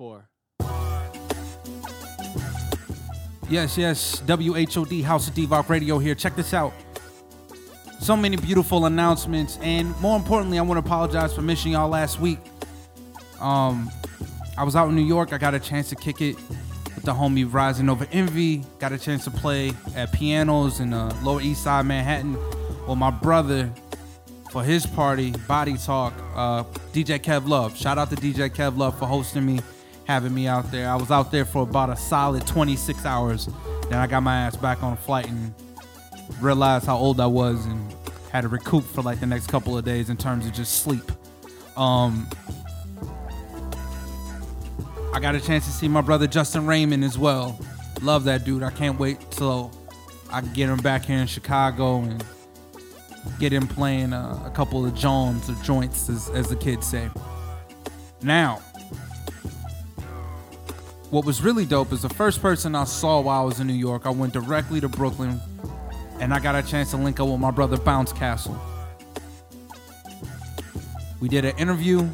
for. Yes, yes. WHOD House of Divock Radio here. Check this out. So many beautiful announcements, and more importantly, I want to apologize for missing y'all last week. Um, I was out in New York. I got a chance to kick it with the homie Rising Over Envy. Got a chance to play at pianos in the Lower East Side Manhattan with my brother for his party, Body Talk. Uh, DJ Kev Love. Shout out to DJ Kev Love for hosting me, having me out there. I was out there for about a solid 26 hours. Then I got my ass back on a flight and realized how old I was and had to recoup for like the next couple of days in terms of just sleep. Um, I got a chance to see my brother Justin Raymond as well. Love that dude. I can't wait till I can get him back here in Chicago and get him playing uh, a couple of Jones or joints, as, as the kids say. Now, what was really dope is the first person I saw while I was in New York, I went directly to Brooklyn and I got a chance to link up with my brother Bounce Castle. We did an interview.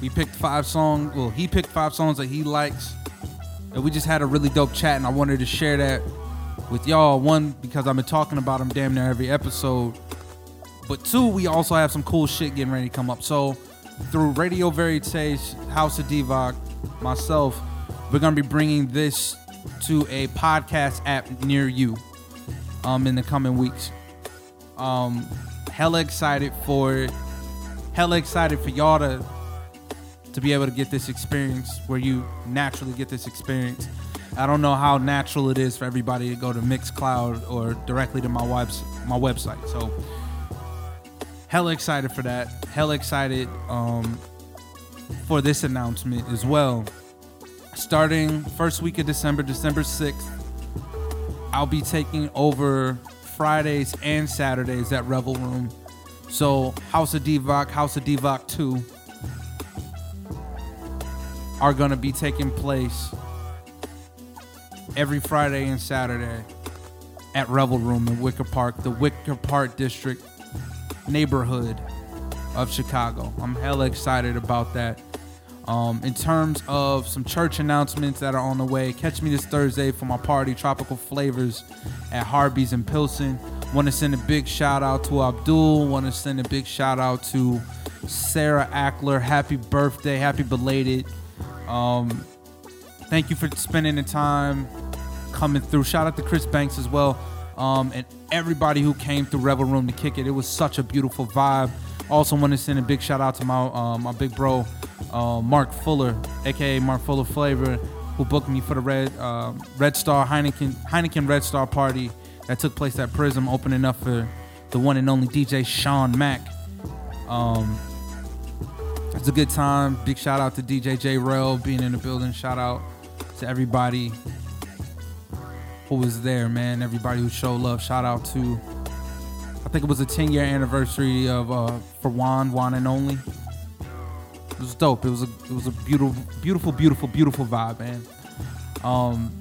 We picked five songs. Well, he picked five songs that he likes. And we just had a really dope chat, and I wanted to share that with y'all. One, because I've been talking about him damn near every episode. But two, we also have some cool shit getting ready to come up. So through Radio Veritas, House of Divock, myself, we're gonna be bringing this to a podcast app near you um, in the coming weeks. Um, hella excited for. Hella excited for y'all to to be able to get this experience where you naturally get this experience. I don't know how natural it is for everybody to go to Mixcloud or directly to my webs my website. So hella excited for that. Hella excited um, for this announcement as well. Starting first week of December, December 6th, I'll be taking over Fridays and Saturdays at Revel Room. So House of Divock, House of Divock 2 are gonna be taking place every Friday and Saturday at Revel Room in Wicker Park, the Wicker Park district neighborhood of Chicago. I'm hella excited about that. Um, in terms of some church announcements that are on the way, catch me this Thursday for my party, Tropical Flavors at Harbee's in Pilsen. Want to send a big shout out to Abdul. Want to send a big shout out to Sarah Ackler. Happy birthday, happy belated. Um, thank you for spending the time coming through. Shout out to Chris Banks as well, um, and everybody who came through Revel Room to kick it. It was such a beautiful vibe. Also, want to send a big shout out to my uh, my big bro, uh, Mark Fuller, aka Mark Fuller Flavor, who booked me for the Red uh, Red Star Heineken Heineken Red Star party that took place at Prism, opening up for the one and only DJ Sean Mack. Um, it's a good time. Big shout out to DJ J Rel being in the building. Shout out to everybody who was there, man. Everybody who showed love. Shout out to I think it was a 10 year anniversary of uh, for Juan, Juan and Only. It was dope. It was a it was a beautiful, beautiful, beautiful, beautiful vibe, man. Um,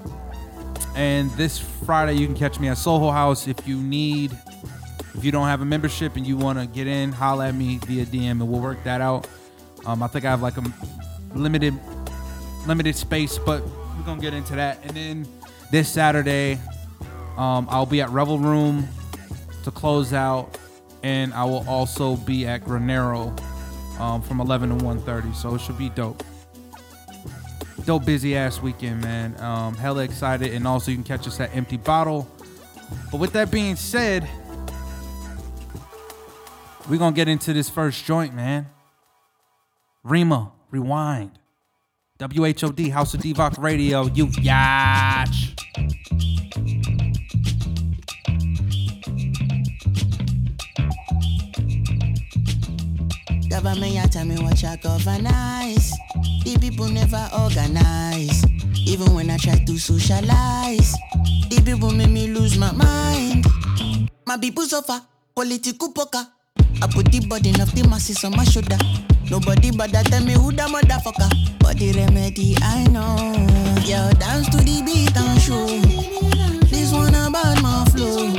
and this Friday you can catch me at Soho House if you need. If you don't have a membership and you want to get in, holla at me via DM and we'll work that out. Um, I think I have like a limited limited space, but we're gonna get into that. And then this Saturday, um, I'll be at Revel Room to close out, and I will also be at Granero um, from 11 to 1:30. So it should be dope. Dope busy ass weekend, man. Um, hella excited, and also you can catch us at Empty Bottle. But with that being said, we're gonna get into this first joint, man. Rima, rewind. WHOD, House of Divock Radio, you yatch. Government ya tell me what ya governize. The people never organize. Even when I try to socialize, the people make me lose my mind. My people suffer, political poker. I put the burden of the masses on my shoulder. Nobody that tell me who the motherfucker. But the remedy I know. Yo, dance to the beat and show. This one about my flow.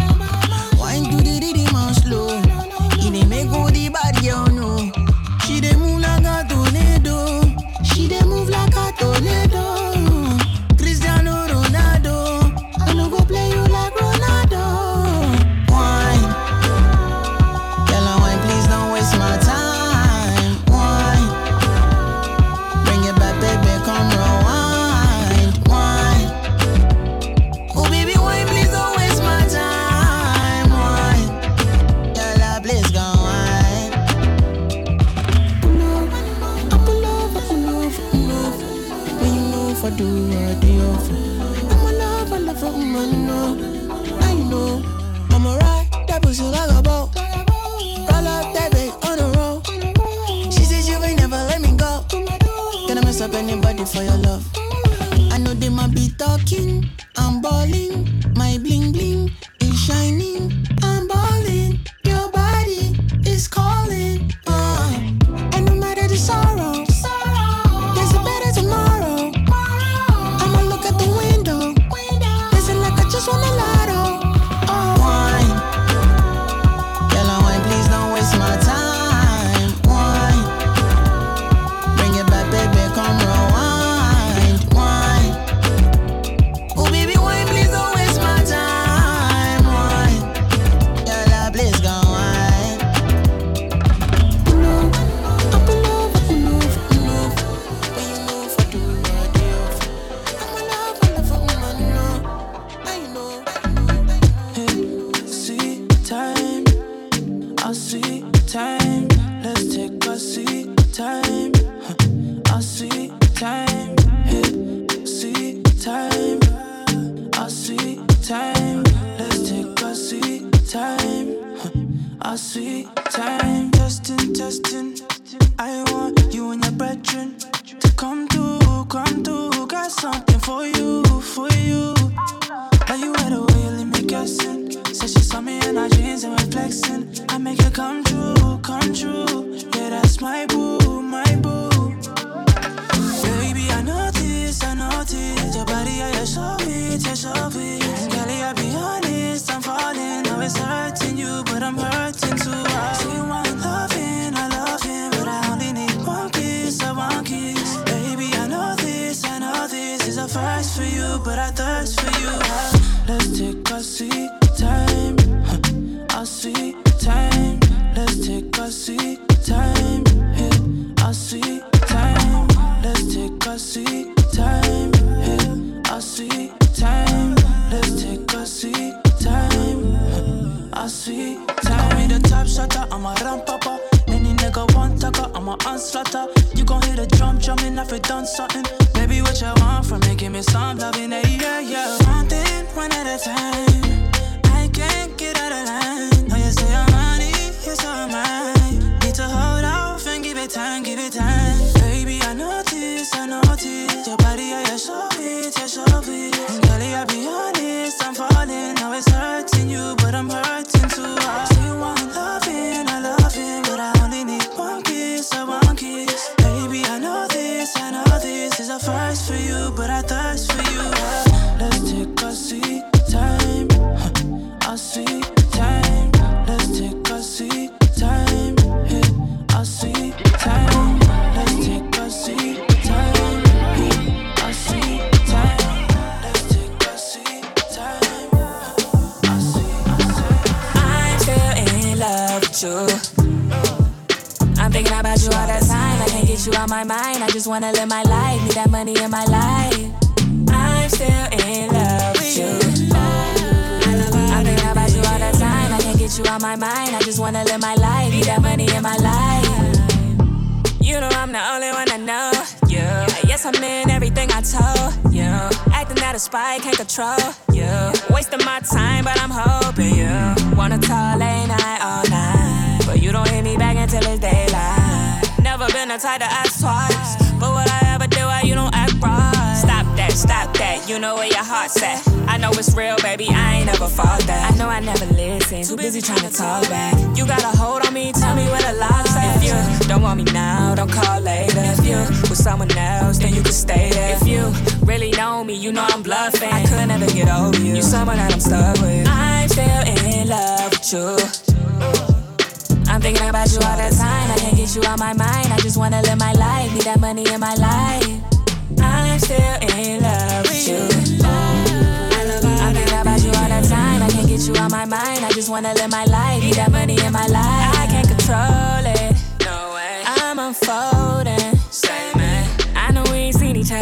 About you all the time. I can't get you out my mind. I just wanna live my life. Need that money in my life. I'm still in love with you. I'm thinking about you all the time. I can't get you out my mind. I just wanna live my life. Need that money in my life. You know I'm the only one I know you. Yes, I'm in everything I told you. Acting out of spite, can't control you. Wasting my time, but I'm hoping you wanna talk late night all night. But you don't hit me back until it's daylight. Been type to ask twice. But what I ever do, why you don't act right? Stop that, stop that. You know where your heart's at. I know it's real, baby. I ain't never fought that. I know I never listen. Too busy trying to talk back. You got a hold on me, tell me where the lock's at. If you don't want me now, don't call later. If you with someone else, then you can stay there. If you really know me, you know I'm bluffing. I could never get over you. You someone that I'm stuck with. I'm still in love with you. I'm thinking about you all the time. I can't get you out my mind. I just wanna live my life. Need that money in my life. I'm still in love with you. I'm thinking about you all the time. I can't get you out my mind. I just wanna live my life. Need that money in my life. I can't control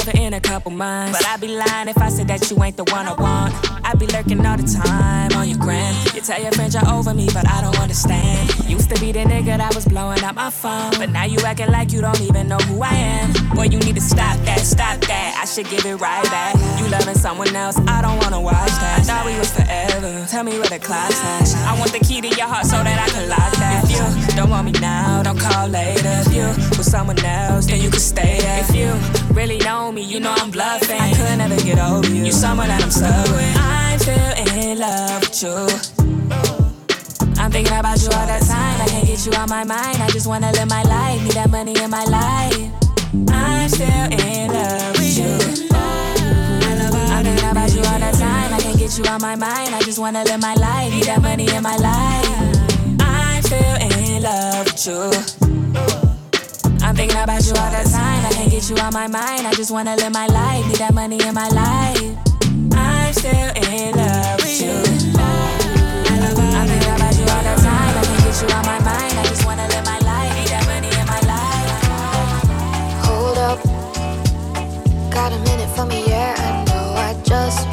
ain't seen each other in a couple months. But I'd be lying if I said that you ain't the one I want. I'd be lurking all the time on your gram. You tell your friends you're over me, but I don't understand. Used to be the nigga that was blowing up my phone. But now you acting like you don't even know who I am. Boy, you need to stop that, stop that. I should give it right back. You loving someone else, I don't wanna watch that. I thought we was forever. Tell me where the clock's at. I want the key to your heart so that I can lock that. If you don't want me now, don't call later. If you someone else, then you could stay there. If you really know me, you know I'm bluffing. I could never get over you. You're someone that I'm stuck with. I'm still in love with you. I'm thinking about you all the time. I can't get you out my mind. I just wanna live my life. Need that money in my life. I'm still in love with you. I'm thinking about you all the time. I can't get you out my mind. I just wanna live my life. Need that money in my life. I'm still in love with you. Thinking about you all the time. I can't get you out my mind. I just wanna live my life. Need that money in my life. I'm still in love with you. I'm thinking about you all the time. I can't get you out my mind. I just wanna live my life. Need that money in my life. Hold up. Got a minute for me, yeah. I know I just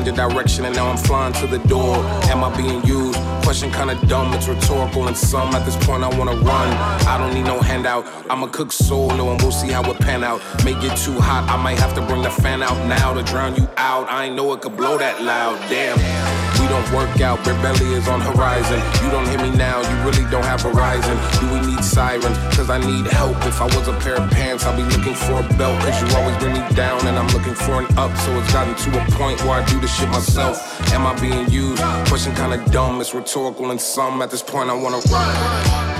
Change the direction and now I'm flying to the door. Am I being used? Question kinda dumb, it's rhetorical and some. At this point, I wanna run. I don't need no handout. I'm a cook solo and we'll see how it pan out. May get too hot, I might have to bring the fan out now to drown you out. I ain't know it could blow that loud, damn. We don't work out, rebellion is on horizon. You don't hear me now, you really don't have horizon. Do we need sirens? Cause I need help. If I was a pair of pants, I'd be looking for a belt. Cause you always bring me down and I'm looking for an up. So it's gotten to a point where I do this shit myself. Am I being used? Question kinda dumb, it's rhetorical and some. At this point, I wanna run.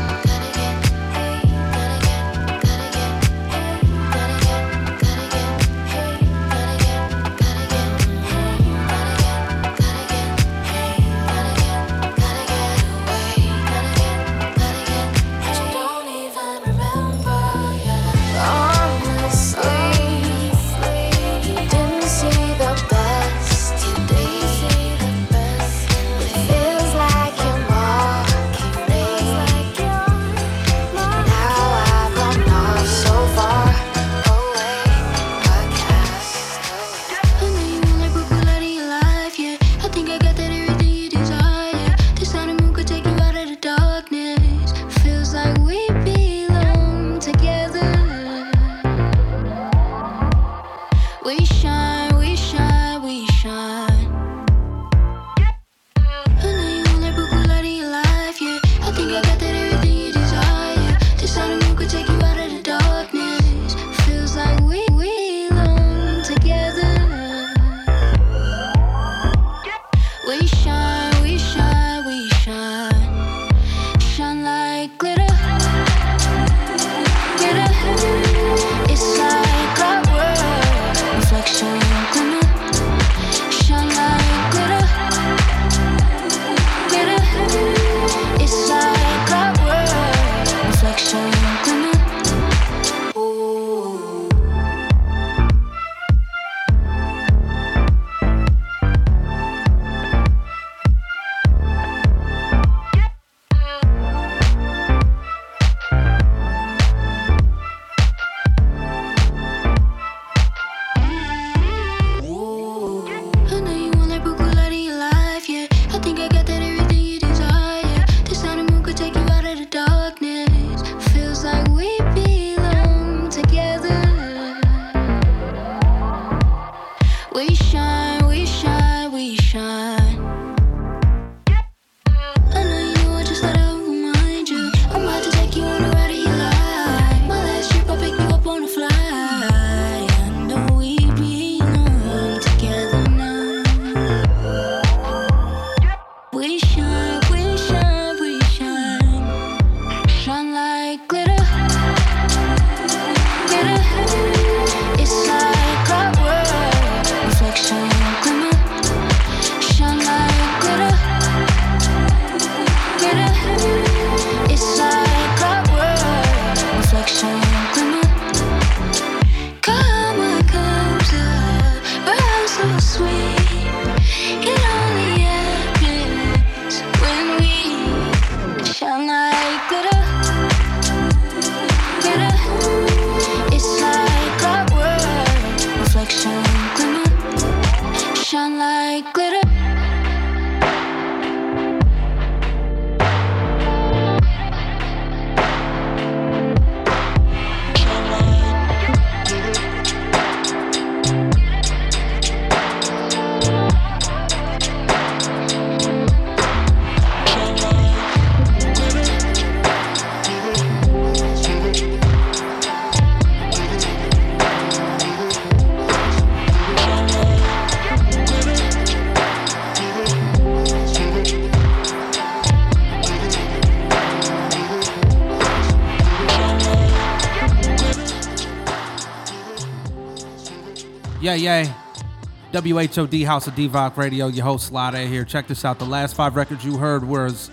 WHOD House of Devoc Radio, your host Slade here. Check this out. The last five records you heard was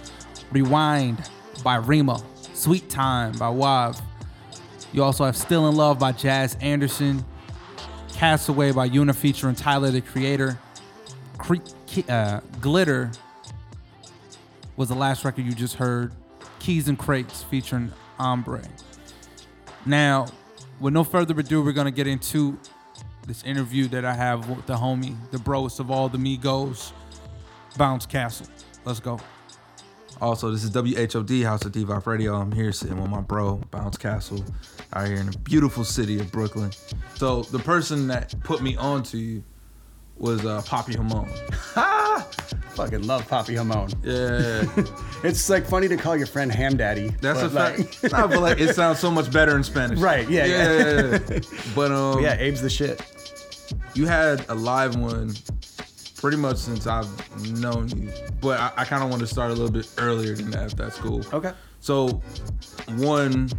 Rewind by Rima, Sweet Time by Wav. You also have Still in Love by Jazz Anderson, Castaway by Una featuring Tyler the Creator, Cre- uh, Glitter was the last record you just heard, Keys and Crates featuring Ombre. Now, with no further ado, we're gonna get into this interview that I have with the homie, the broest of all the Migos, Bounce Castle. Let's go. Also, this is WHOD House of Devoc Radio. I'm here sitting with my bro, Bounce Castle, out here in the beautiful city of Brooklyn. So the person that put me on to you was uh, Papi Jamón. Fucking love Papi Jamón. Yeah, It's like funny to call your friend Ham Daddy. that's a like- fact. Nah, but like it sounds so much better in Spanish. Right, yeah, yeah. yeah. yeah. But um, yeah, Abe's the shit. You had a live one pretty much since I've known you. But I, I kind of want to start a little bit earlier than that, if that's cool. Okay. So, one,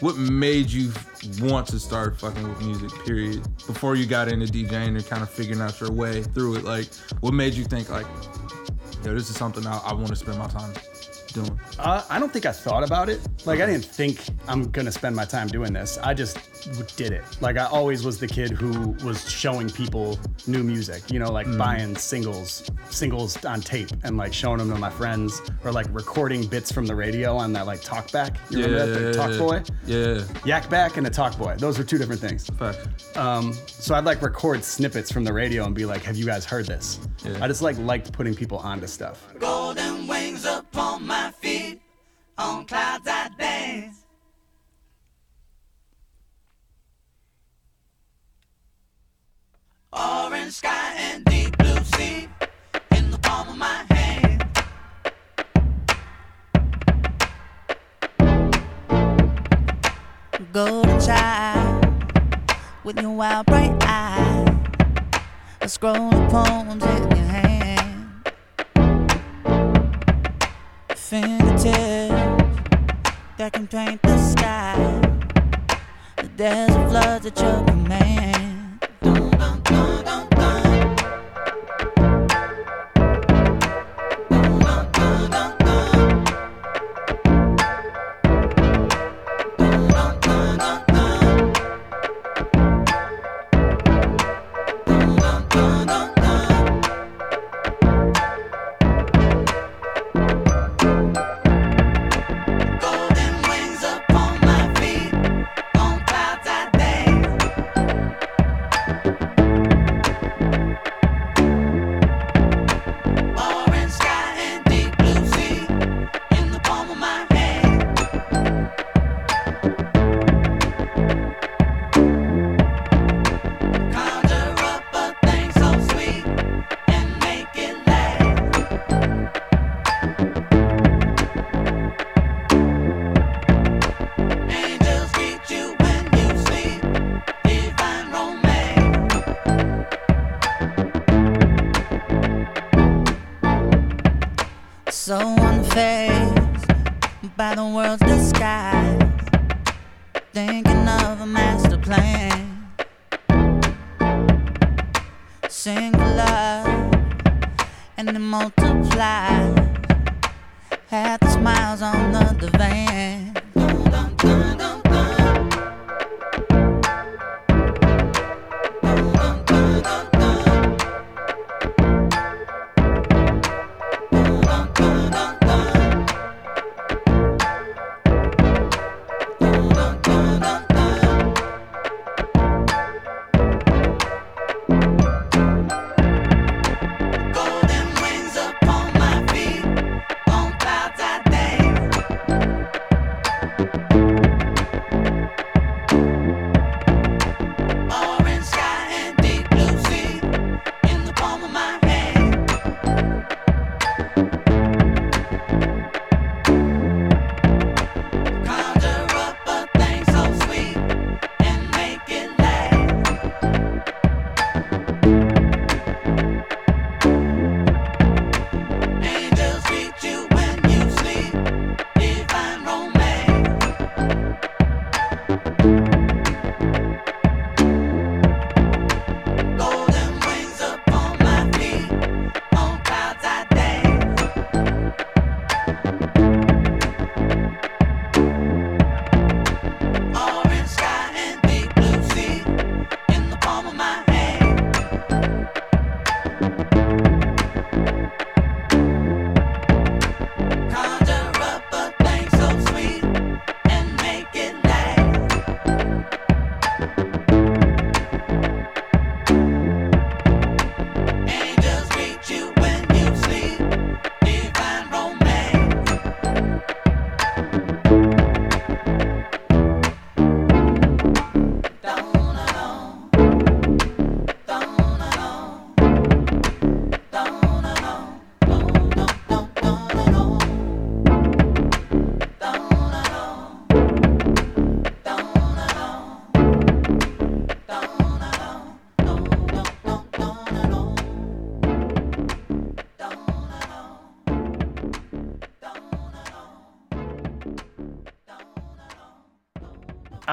what made you want to start fucking with music? Period. Before you got into DJing and kind of figuring out your way through it, like, what made you think like, yo, this is something I, I want to spend my time doing? Uh, I don't think I thought about it. Like, I didn't think I'm gonna spend my time doing this. I just did it. Like, I always was the kid who was showing people new music. You know, like buying singles, singles on tape, and like showing them to my friends, or like recording bits from the radio on that like talkback. You remember that? The talk boy. Yeah. Yak Bak and a talk boy. Those were two different things. Fact. Um, so I'd like record snippets from the radio and be like, "Have you guys heard this?" Yeah. I just like liked putting people onto stuff. Golden on clouds I dance. Orange sky and deep blue sea in the palm of my hand. golden child with your wild bright eye, a scroll of poems in your fingertips that can paint the sky, the desert floods at your command.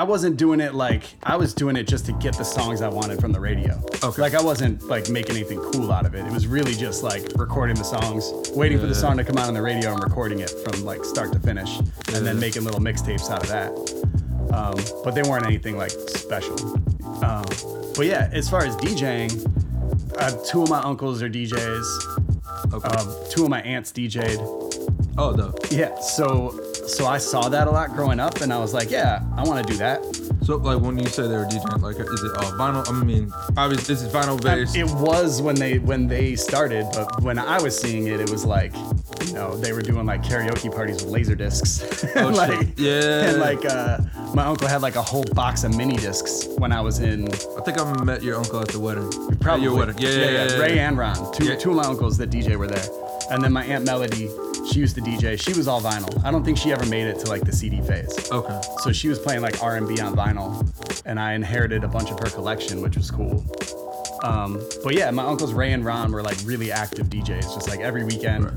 I wasn't doing it like I was doing it just to get the songs I wanted from the radio. Okay. Like I wasn't like making anything cool out of it. It was really just like recording the songs, waiting for the song to come out on the radio and recording it from like start to finish, and then making little mixtapes out of that. Um, but they weren't anything like special. Um, but yeah, as far as DJing, uh, two of my uncles are DJs. Okay. Um, two of my aunts DJ'd. oh, the Yeah, so so I saw that a lot growing up, and I was like, yeah, I want to do that. so like when you say they were DJing, like is it uh, vinyl? I mean, obviously this is vinyl based. It was when they when they started, but when I was seeing it, it was like, you know, they were doing like karaoke parties with laser discs. Oh, like. Yeah. And like, uh, my uncle had like a whole box of mini discs when I was in I think I met your uncle at the wedding. probably At your wedding. Yeah, yeah, yeah. yeah, Ray and Ron, two two of my uncles that DJ were there, and then my aunt Melody, she used to DJ. She was all vinyl. I don't think she ever made it to like the CD phase. Okay. So she was playing like R&B on vinyl, and I inherited a bunch of her collection, which was cool. Um, but yeah, my uncles Ray and Ron were like really active DJs, just like every weekend.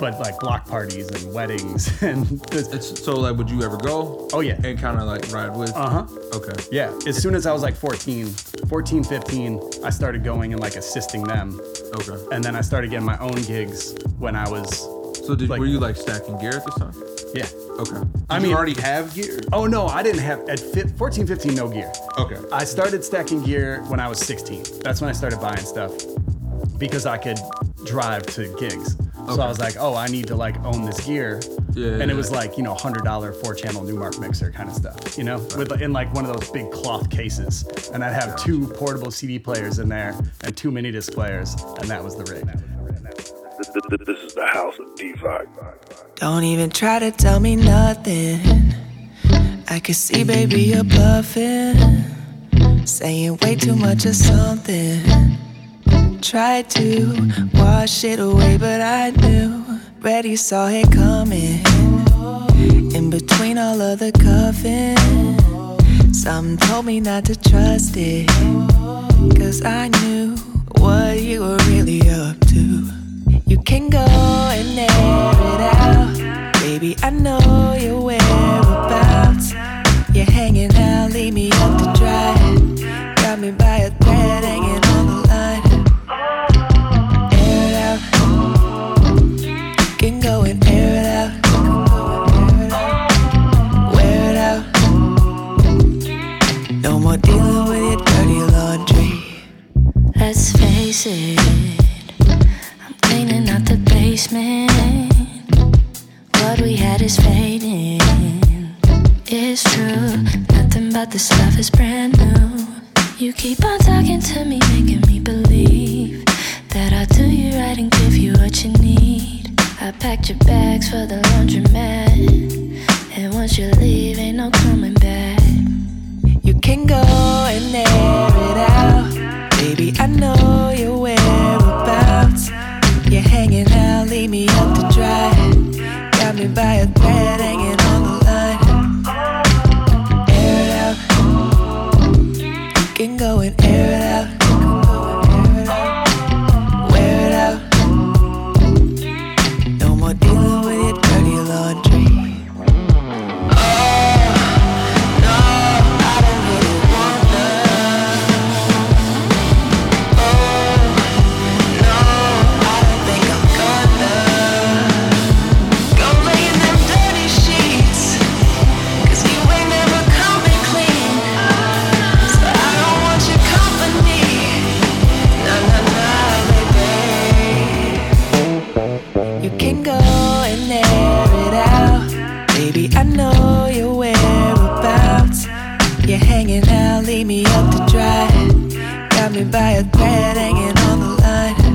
But like block parties and weddings and It's so like, would you ever go? Oh, yeah. And kind of like ride with. uh huh. Okay. Yeah, as soon as I was like 14, 14, 15, I started going and like assisting them. Okay. And then I started getting my own gigs when I was, So did Like- were you like stacking gear at this time? yeah. Okay. I Did mean- you already have gear. Oh no, I didn't have, at fi- 14, 15, no gear. Okay. I started stacking gear when I was 16. That's when I started buying stuff because I could drive to gigs. Okay. So I was like, oh, I need to like own this gear. Yeah, and yeah, it was yeah. like, you know, $100 four channel Numark mixer kind of stuff, you know, with in like one of those big cloth cases. And I'd have two portable CD players in there and two mini disc players. And that was the rig. This, is the house of DeFi. Don't even try to tell me nothing. I can see, baby, you're bluffing. Saying way too much of something. Tried to wash it away, but I knew. Ready, saw it coming. In between all of the cuffing. Something told me not to trust it. Cause I knew what you were really up to. You can go and air it out. Baby, I know your whereabouts. You're hanging out, leave me up to dry. Got me by a thread hanging on the line. Air it out. You can go and air it out. Wear it out. No more dealing with your dirty laundry. Let's face it, cleaning out the basement. What we had is fading. It's true, nothing but the stuff is brand new. You keep on talking to me, making me believe that I'll do you right and give you what you need. I packed your bags for the laundromat, and once you leave, ain't no coming back. You can go and air me up to dry. Got me by a A thread hanging on the line.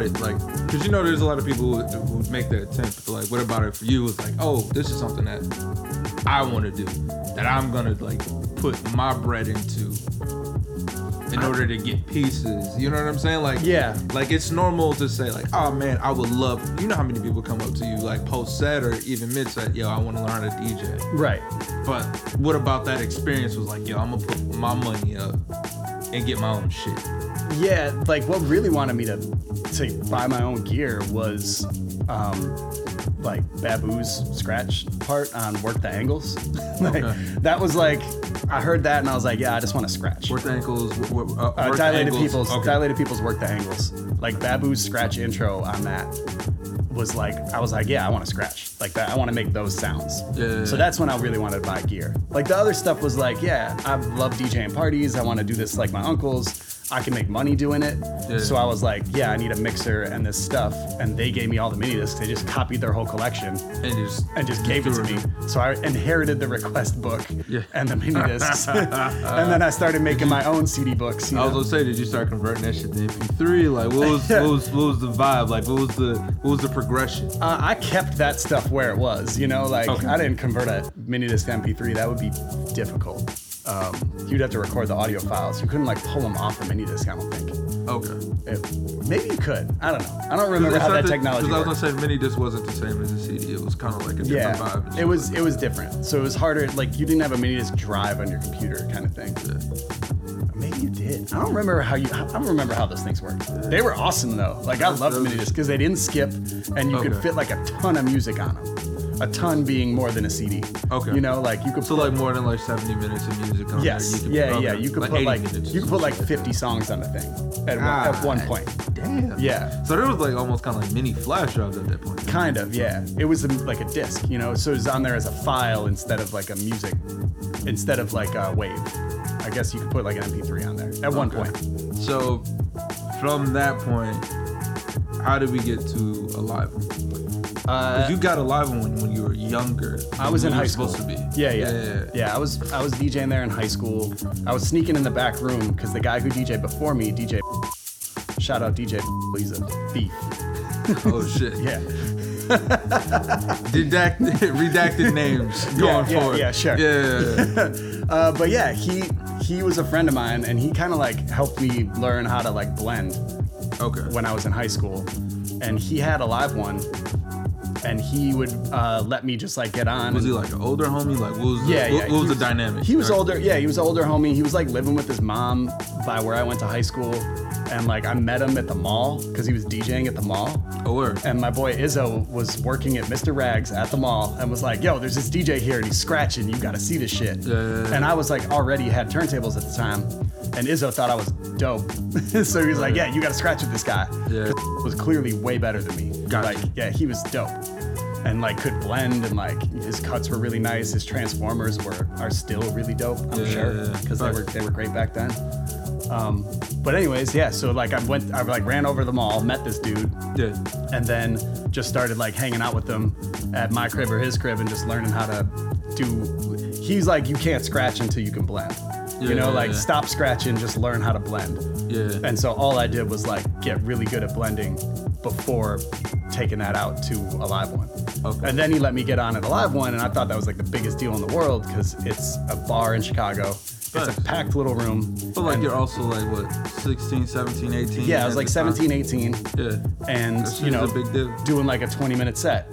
About it like? Because you know, there's a lot of people who, who make that attempt. But like, what about it for you? It's like, oh, this is something that I want to do, that I'm gonna like put my bread into in order to get pieces. You know what I'm saying? Like, Yeah. like it's normal to say like, oh man, I would love. You know how many people come up to you like post set or even mid set, yo, I want to learn how to DJ. Right. But what about that experience was like, yo, I'm gonna put my money up and get my own shit. Yeah, like what really wanted me to to buy my own gear was um like Babu's scratch part on work the angles. like, Okay. That was like I heard that and I was like, yeah, I just want to scratch. Work the wo- uh, Uh, dilated angles. people's Okay. Dilated Peoples work the angles. Like Babu's scratch intro on that was like I was like, yeah, I want to scratch like that. I want to make those sounds. Yeah. So that's when I really wanted to buy gear. Like the other stuff was like, yeah, I love DJing parties. I want to do this like my uncles. I can make money doing it. Yeah. So I was like, yeah, I need a mixer and this stuff. And they gave me all the mini discs. They just copied their whole collection and just and just gave it to me. So I inherited the request book Yeah. and the mini discs. and then I started making my own CD books. You I was know? gonna say, did you start converting that shit to MP3? Like, what was what was what was the vibe? Like, what was the what was the progression? Uh, I kept that stuff where it was, you know, like Okay. I didn't convert a mini disc to MP3. That would be difficult. Um, you'd have to record the audio files. You couldn't like pull them off a mini disc. I don't think. Okay. It- maybe you could. I don't know. I don't remember how that technology Because I was gonna say, mini disc wasn't the same as a CD. It was kind of like a different Yeah, vibe. it was like it was different. So it was harder. Like you didn't have a mini disc drive on your computer, kind of thing. Maybe you did. I don't remember how you. I don't remember how those things worked. They were awesome though. Like I love mini discs because they didn't skip, and you could fit like a ton of music on them. A ton being more than a CD. Okay. You know, like you could So put like more than like 70 minutes of music on Yes. there. You yeah, yeah. You could put like minutes you could put like 50 songs on the thing at, one, at one point. Damn. Yeah. So there was like almost kind of like mini flash drives at that point. Kind of, yeah. It was a, like a disc, you know, so it was on there as a file instead of like a music, instead of like a wave. I guess you could put like an MP3 on there at one point. So from that point, how did we get to a live Uh, you got a live one when, you were younger. I was in high school. Supposed to be. Yeah, yeah, yeah. yeah. I was I was DJing there in high school. I was sneaking in the back room because the guy who DJed before me, DJ, shout out DJ, he's a thief. Oh shit. Yeah. Redacted, redacted names going yeah, forward. yeah, sure. Yeah. Uh, but yeah, he he was a friend of mine, and he kind of like helped me learn how to like blend okay. when I was in high school. And he had a live one, and he would uh, let me just like get on. Was he like an older homie? Like what was the, yeah, what, yeah. what he was the dynamic? He was Or- older. Yeah, he was an older homie. He was like living with his mom by where I went to high school, and like I met him at the mall because he was DJing at the mall. Oh, word. And my boy Izzo was working at Mr. Rags at the mall and was like, "Yo, there's this DJ here and he's scratching. You got to see this shit." Yeah, yeah, yeah. And I was like, already had turntables at the time, and Izzo thought I was dope, so he was like, "Yeah, you got to scratch with this guy." Yeah. was clearly way better than me. Gotcha. Like, yeah, he was dope. And like could blend and like his cuts were really nice. His transformers were are still really dope. I'm Yeah, sure yeah, yeah. because they were they were great back then. Um, but anyways, yeah. So like I went, I like ran over the mall, met this dude, Yeah. and then just started like hanging out with them at my crib or his crib and just learning how to do. He's like, you can't scratch until you can blend. Yeah, you know, yeah, like stop scratching, just learn how to blend. Yeah. And so all I did was like get really good at blending before taking that out to a live one. Okay. And then he let me get on at a live one, and I thought that was like the biggest deal in the world because it's a bar in Chicago. It's a packed little room. But like and- you're also like what 16, 17, 18. yeah, I was like the time? 17, 18, Yeah. and you know, a big deal. doing like a 20 minute set.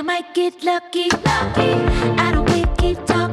You might get lucky, lucky. I don't get keep talking.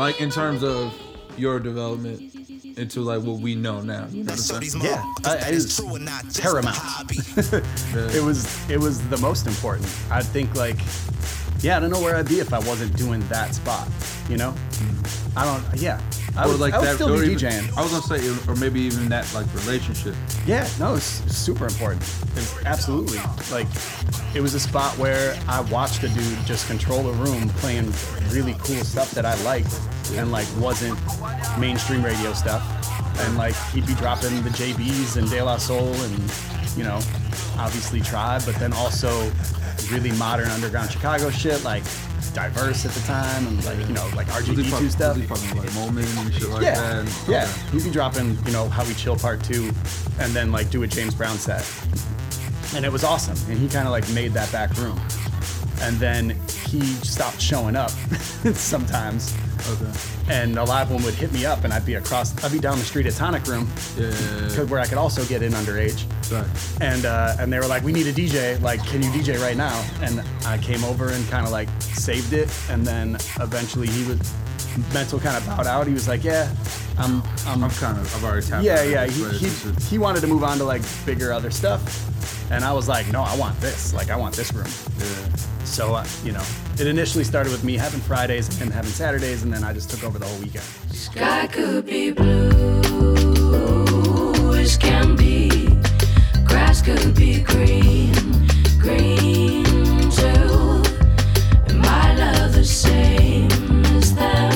Like in terms of your development into like what we know now. You know what I'm? Yeah, I, I, it was paramount. it was it was the most important. I think like, yeah, I don't know where I'd be if I wasn't doing that spot. You know, I don't. Yeah, I would like I would that, still or be even- DJing. I was gonna say, or maybe even that like relationship. Yeah, no, it's super important. It's absolutely like it was a spot where I watched a dude just control a room playing really cool stuff that I liked and like wasn't mainstream radio stuff. And like he'd be dropping the JBs and De La Soul and you know, obviously Tribe, but then also really modern underground Chicago shit like diverse at the time and like you know like Was he RGB2 fucking- stuff. was he fucking like Moment and shit like yeah, that. and- yeah. okay. He'd be dropping, you know, How We Chill Part Two, and then like do a James Brown set, and it was awesome. And he kind of like made that back room, and then he stopped showing up sometimes. Okay. And a lot of them would hit me up, and I'd be across, I'd be down the street at Tonic Room, Yeah. where I could also get in underage. Right. And uh, and they were like, we need a DJ. Like, can you DJ right now? And I came over and kind of like saved it. And then eventually he was mental kind of bowed out. He was like, yeah, I'm I'm, I'm kind of I've already tapped. yeah yeah. He, he he wanted to move on to like bigger other stuff. And I was like, no, I want this. Like, I want this room. Yeah. So uh, you know, it initially started with me having Fridays and having Saturdays, and then I just took over the whole weekend. Sky could be blue can be. Grass could be green, green too. Love the same as them?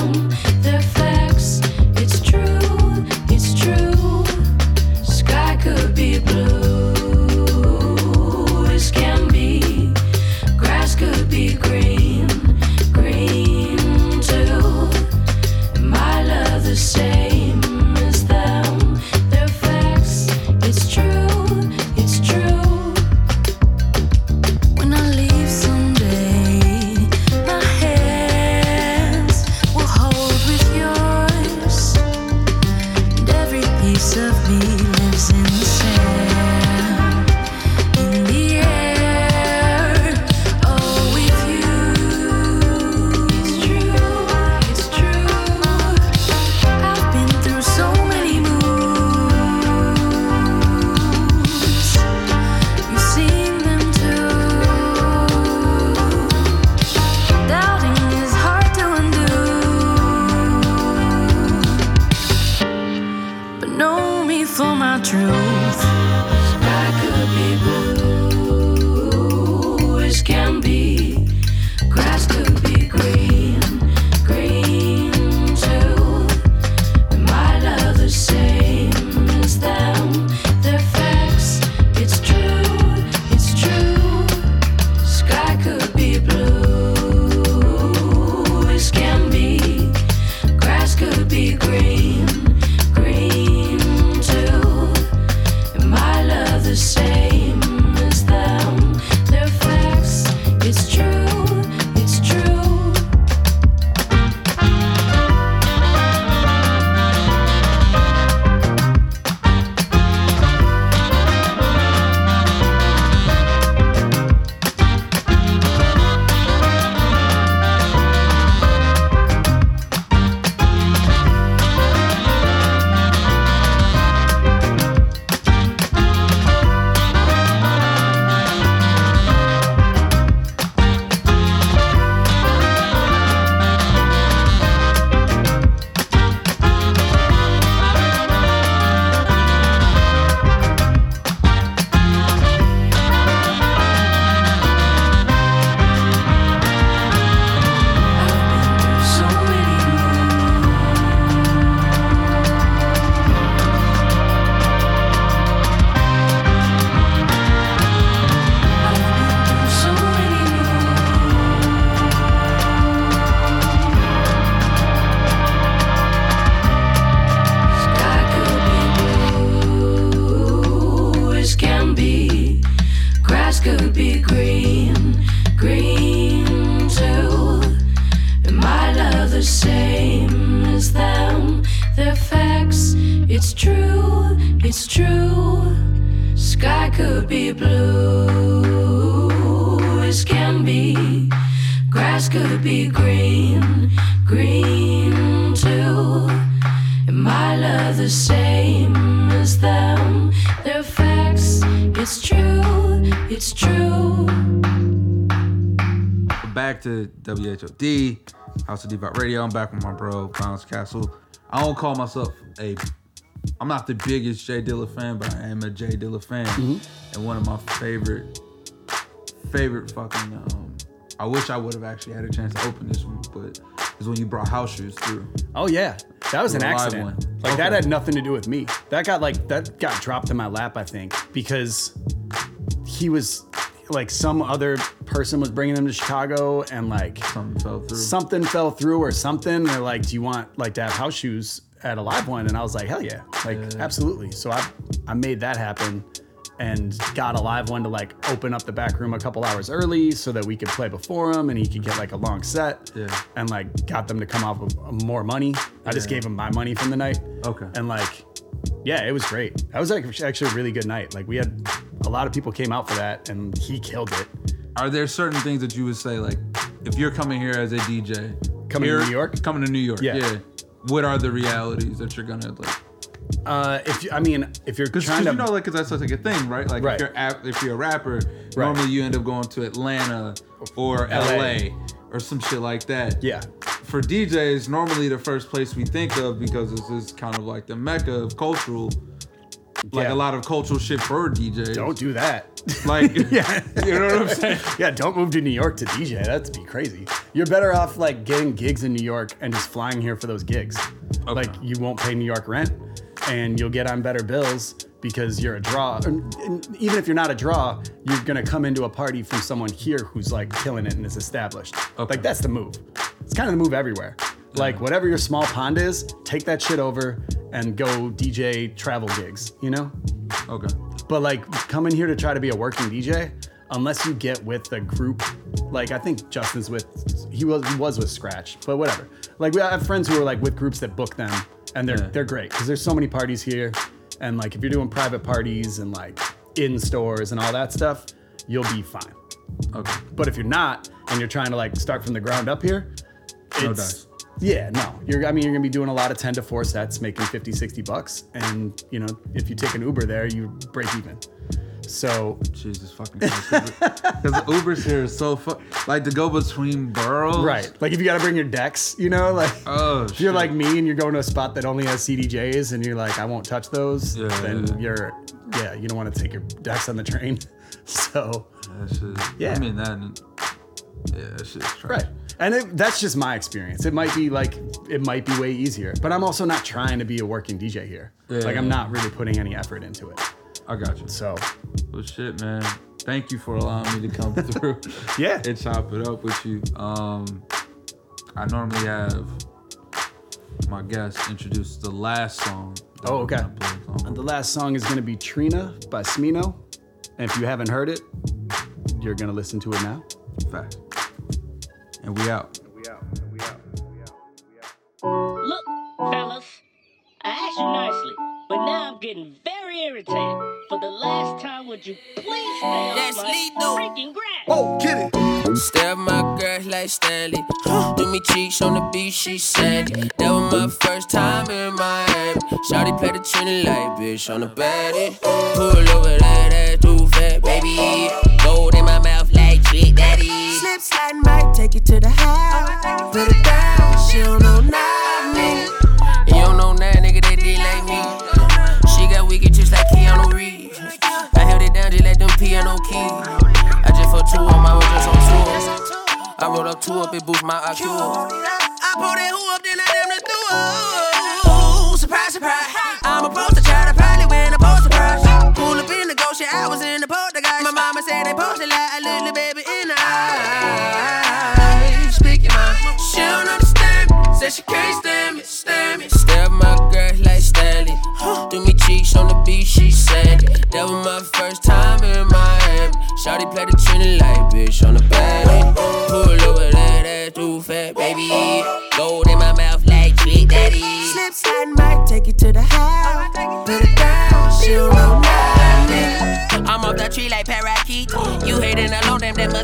Grass could be green, green too. And my love the same as them. They're facts. It's true. It's true. Back to WHOD, House of Devout Radio. I'm back with my bro, Bounce Castle. I don't call myself a. I'm not the biggest J Dilla fan, but I am a J Dilla fan, and one of my favorite, favorite fucking. Um, I wish I would have actually had a chance to open this one, but is when you brought House Shoes through. Oh yeah, that was an accident. Like that had nothing to do with me. That got like that got dropped in my lap, I think, because he was like some other person was bringing them to Chicago, and like Something fell through. something fell through or something. They're like, "Do you want like to have House Shoes at a live one?" And I was like, "Hell yeah, like absolutely." So I I made that happen and got a live one to like open up the back room a couple hours early so that we could play before him and he could get like a long set. Yeah. And like got them to come off with uh, more money. I just gave him my money from the night. Okay. And like, yeah, it was great. That was like actually a really good night. Like we had a lot of people came out for that and he killed it. Are there certain things that you would say like, if you're coming here as a DJ, Coming to New York? coming to New York, Yeah. yeah. What are the realities that you're gonna like? Uh, if you, I mean, if you're trying to, you know, like, cause that's like a thing, right? Like, Right. if you're if you're a rapper, normally you end up going to Atlanta or LA. LA, or some shit like that. yeah, For DJs, normally the first place we think of because this is kind of like the mecca of cultural, like Yeah. a lot of cultural shit for DJs. don't do that. like, yeah. you know what I'm saying? Yeah, don't move to New York to DJ. That'd be crazy. You're better off like getting gigs in New York and just flying here for those gigs. Like you won't pay New York rent, and you'll get on better bills because you're a draw. And, even if you're not a draw, you're gonna come into a party from someone here who's like killing it and is established. Okay. Like that's the move. It's kind of the move everywhere. Like whatever your small pond is, take that shit over and go DJ travel gigs. You know. Okay. But like coming here to try to be a working DJ, unless you get with a group, like I think Justin's with, he was he was with Scratch, but whatever. Like we have friends who are like with groups that book them, and they're Yeah. they're great because there's so many parties here, and like if you're doing private parties and like in stores and all that stuff, you'll be fine. Okay. But if you're not and you're trying to like start from the ground up here, No dice. yeah, no. You're I mean you're going to be doing a lot of 10 to 4 sets making 50 60 bucks and you know, if you take an Uber there, you break even. So Jesus fucking Christ. Because Uber's here is so fu- like to go between boroughs. right, like if you got to bring your decks, you know, like Oh, if you're shit. like me and you're going to a spot that only has CDJs and you're like, I won't touch those, Yeah, then yeah. you're yeah, you don't want to take your decks on the train. So shit, Yeah. I mean that. Yeah, that shit's trash. Right. And it, that's just my experience. It might be like, it might be way easier, but I'm also not trying to be a working DJ here. Yeah, like, I'm not really putting any effort into it. I got you. So, Well, shit, man. Thank you for allowing me to come through. Yeah. And chop it up with you. Um, I normally have my guests introduce the last song. oh, okay. gonna play. And the last song is going to be Trina by Smino. And if you haven't heard it, you're going to listen to it now. Fact. And we out. Look, fellas, I asked you nicely, but now I'm getting very irritated. For the last time, would you please stay off That's my lethal. freaking grass? Oh, get it. Step my girl like Stanley. Do me cheeks on the beach, she sandy. That was my first time in Miami. Shawty play the trinity like bitch on the baddie. Pull over that ass too fat, baby. Gold in my mouth like Trick Daddy. Slip slide might take you to the house. Put it down, she don't know nothing. You don't know that nigga that I wrote up two up, it boost my IQ. I pull that who up, then I damn near threw Ooh, surprise, surprise. I'm a poster child, I probably win a poster prize. Pull up in the yeah, I was in the poltergeist. My mama said they posted like a little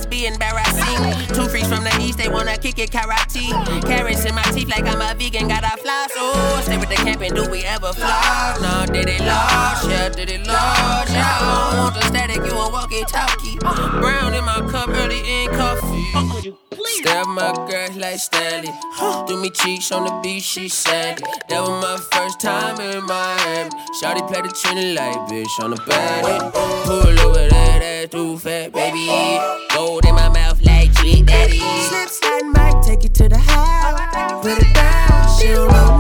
must be embarrassing. Two freaks from the east, they wanna kick it karate. Carrots in my teeth like I'm a vegan, gotta fly. So stay with the camp and do we ever fly? No, did it large? Yeah, did it large? Yeah, I don't want the static, you a walkie talkie. Brown in my cup, early in coffee. Grab my girl like Stanley. Threw me cheeks on the beach, she said. That was my first time in Miami. Shawty played the trinity like bitch on the body. Pull over that ass too fat, baby. Gold in my mouth like G Daddy. Slip, slide, might take you to the house. Put it down, she'll roll.